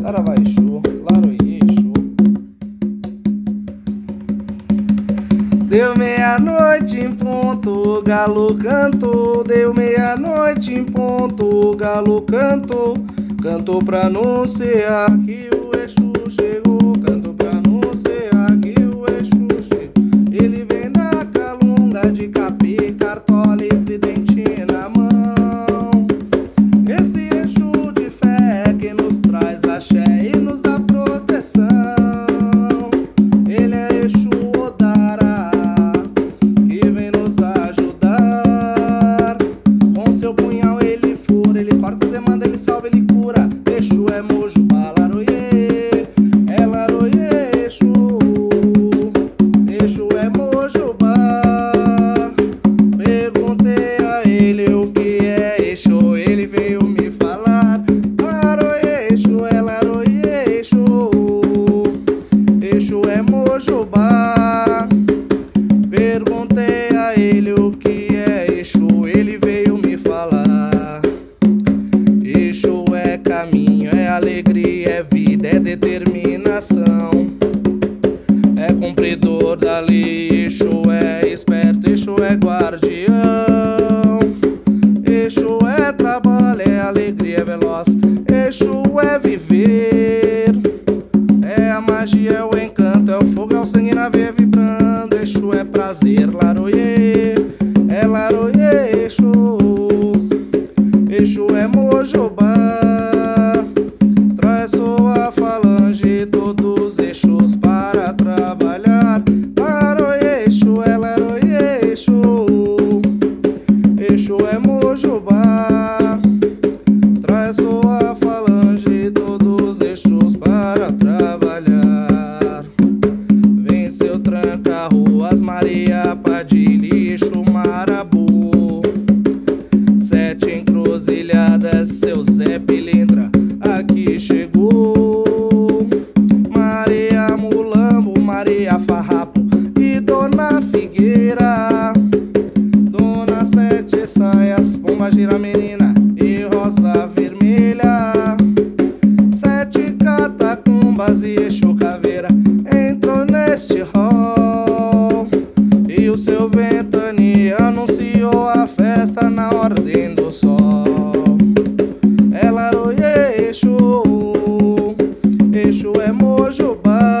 Saravá Exu, Laroie. Deu meia-noite em ponto, galo cantou. Deu meia-noite em ponto, galo cantou. Cantou pra anunciar que o Exu axé e nos dá proteção. Ele é Exu Odara, que vem nos ajudar. Com seu punhal ele determinação. É cumpridor da lei, Exu é esperto, Exu é guardião. Exu é trabalho, é alegria, é veloz. Exu é viver. É a magia, é o encanto, é o fogo, é o sangue na veia vibrando. Exu é prazer, laroie, é laroie, Exu. Exu é mojobá. Ruas, Maria Padilha, Exu Marabu. Sete encruzilhadas, seu Zé Pilintra aqui chegou. Maria Mulambo, Maria Farrapo e Dona Figueira. Dona Sete Saias, Pomba Gira Menina e Rosa Vermelha. Sete catacumbas e Exu Caveira entrou neste hall. Sol. É laroie Exu, Exu é mojubá.